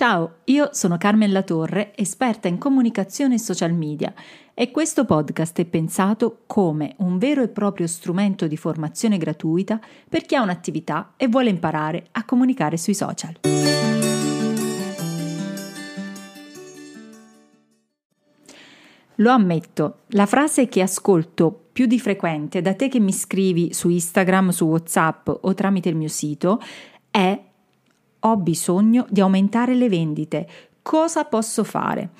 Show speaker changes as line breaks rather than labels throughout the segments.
Ciao, io sono Carmen Latorre, esperta in comunicazione e social media e questo podcast è pensato come un vero e proprio strumento di formazione gratuita per chi ha un'attività e vuole imparare a comunicare sui social. Lo ammetto, la frase che ascolto più di frequente da te che mi scrivi su Instagram, su WhatsApp o tramite il mio sito è ho bisogno di aumentare le vendite. Cosa posso fare?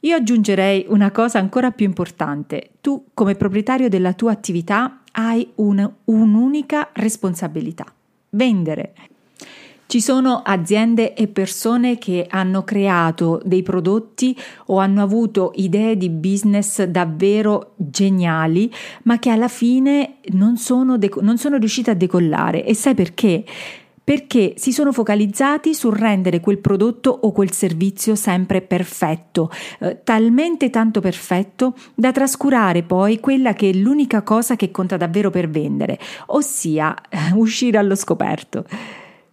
Io aggiungerei una cosa ancora più importante. Tu, come proprietario della tua attività, hai un, un'unica responsabilità. Vendere. Ci sono aziende e persone che hanno creato dei prodotti o hanno avuto idee di business davvero geniali, ma che alla fine non sono, deco- non sono riuscite a decollare. E sai perché? Perché si sono focalizzati sul rendere quel prodotto o quel servizio sempre perfetto, eh, talmente tanto perfetto da trascurare poi quella che è l'unica cosa che conta davvero per vendere, ossia eh, uscire allo scoperto.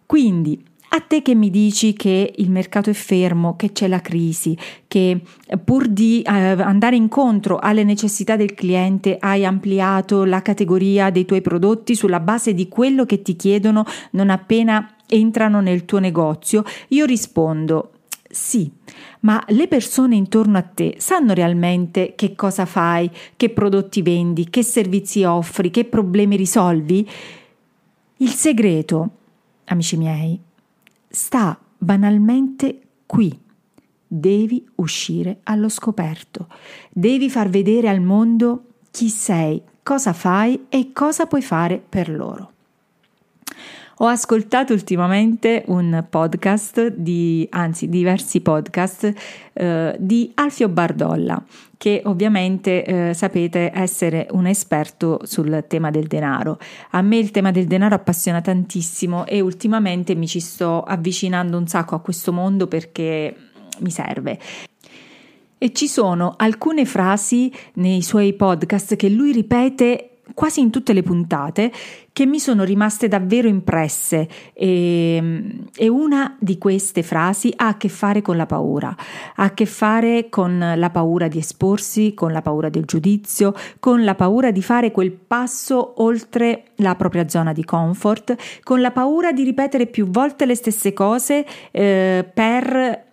Quindi a te che mi dici che il mercato è fermo, che c'è la crisi, che pur di eh, andare incontro alle necessità del cliente hai ampliato la categoria dei tuoi prodotti sulla base di quello che ti chiedono non appena entrano nel tuo negozio, io rispondo sì, ma le persone intorno a te sanno realmente che cosa fai, che prodotti vendi, che servizi offri, che problemi risolvi? Il segreto, amici miei, sta banalmente qui. Devi uscire allo scoperto, devi far vedere al mondo chi sei, cosa fai e cosa puoi fare per loro. Ho ascoltato ultimamente un podcast di, anzi diversi podcast eh, di Alfio Bardolla, che ovviamente eh, sapete essere un esperto sul tema del denaro. A me il tema del denaro appassiona tantissimo e ultimamente mi ci sto avvicinando un sacco a questo mondo perché mi serve. E ci sono alcune frasi nei suoi podcast che lui ripete quasi in tutte le puntate che mi sono rimaste davvero impresse e, e, una di queste frasi ha a che fare con la paura, ha a che fare con la paura di esporsi, con la paura del giudizio, con la paura di fare quel passo oltre la propria zona di comfort, con la paura di ripetere più volte le stesse cose eh, per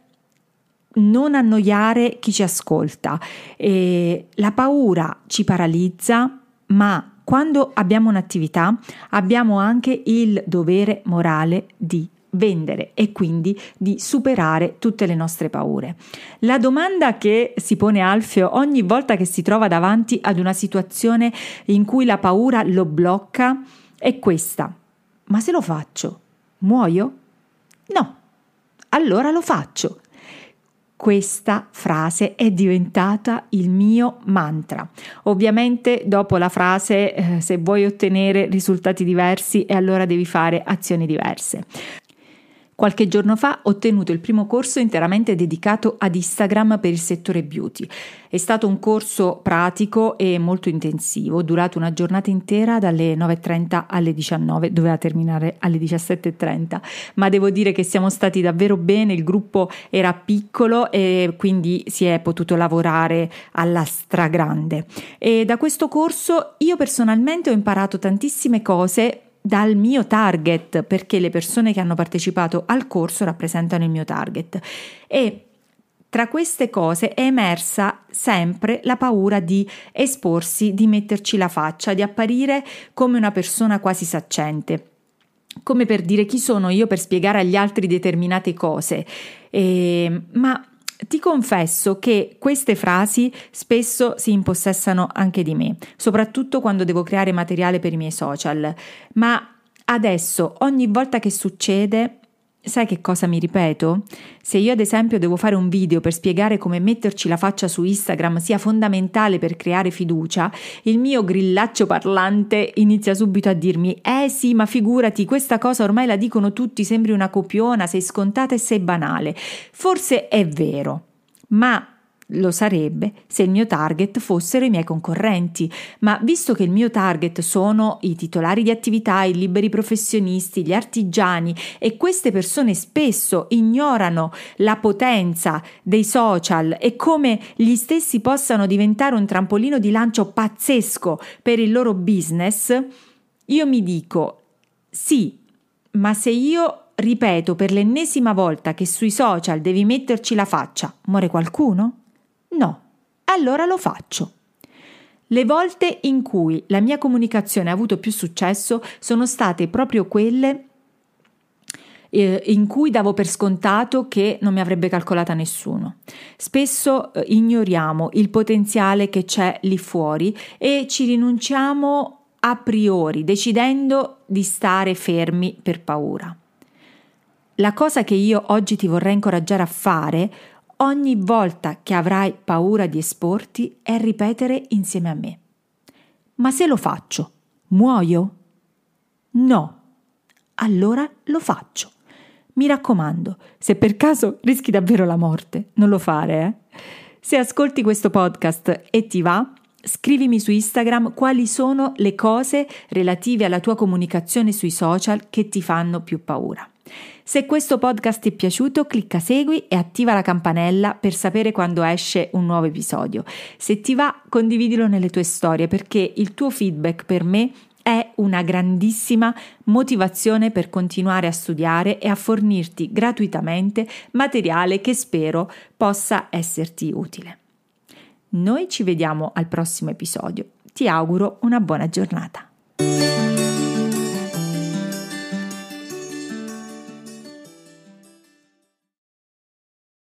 non annoiare chi ci ascolta. E la paura ci paralizza, ma quando abbiamo un'attività abbiamo anche il dovere morale di vendere e quindi di superare tutte le nostre paure. La domanda che si pone Alfio ogni volta che si trova davanti ad una situazione in cui la paura lo blocca è questa. Ma se lo faccio, muoio? No. Allora lo faccio questa frase è diventata il mio mantra. Ovviamente dopo la frase eh, se vuoi ottenere risultati diversi e allora devi fare azioni diverse. Qualche giorno fa ho tenuto il primo corso interamente dedicato ad Instagram per il settore beauty. È stato un corso pratico e molto intensivo, durato una giornata intera dalle 9.30 alle 19, doveva terminare alle 17.30, ma devo dire che siamo stati davvero bene, il gruppo era piccolo e quindi si è potuto lavorare alla stragrande. E da questo corso io personalmente ho imparato tantissime cose dal mio target, perché le persone che hanno partecipato al corso rappresentano il mio target. E tra queste cose è emersa sempre la paura di esporsi, di metterci la faccia, di apparire come una persona quasi saccente. Come per dire chi sono io per spiegare agli altri determinate cose. E, ma ti confesso che queste frasi spesso si impossessano anche di me, soprattutto quando devo creare materiale per i miei social, ma adesso ogni volta che succede Sai che cosa mi ripeto? Se io ad esempio devo fare un video per spiegare come metterci la faccia su Instagram sia fondamentale per creare fiducia, il mio grillaccio parlante inizia subito a dirmi Eh sì, ma figurati, questa cosa ormai la dicono tutti, sembri una copiona, sei scontata e sei banale. Forse è vero, ma lo sarebbe se il mio target fossero i miei concorrenti, ma visto che il mio target sono i titolari di attività, i liberi professionisti, gli artigiani e queste persone spesso ignorano la potenza dei social e come gli stessi possano diventare un trampolino di lancio pazzesco per il loro business, io mi dico sì, ma se io ripeto per l'ennesima volta che sui social devi metterci la faccia, muore qualcuno? No, allora lo faccio. Le volte in cui la mia comunicazione ha avuto più successo sono state proprio quelle eh, in cui davo per scontato che non mi avrebbe calcolata nessuno. Spesso eh, ignoriamo il potenziale che c'è lì fuori e ci rinunciamo a priori, decidendo di stare fermi per paura. La cosa che io oggi ti vorrei incoraggiare a fare ogni volta che avrai paura di esporti è ripetere insieme a me. Ma se lo faccio, muoio? No. Allora lo faccio. Mi raccomando, se per caso rischi davvero la morte, non lo fare, eh? Se ascolti questo podcast e ti va, scrivimi su Instagram quali sono le cose relative alla tua comunicazione sui social che ti fanno più paura. Se questo podcast ti è piaciuto, clicca segui e attiva la campanella per sapere quando esce un nuovo episodio. Se ti va, condividilo nelle tue storie perché il tuo feedback per me è una grandissima motivazione per continuare a studiare e a fornirti gratuitamente materiale che spero possa esserti utile. Noi ci vediamo al prossimo episodio. Ti auguro una buona giornata.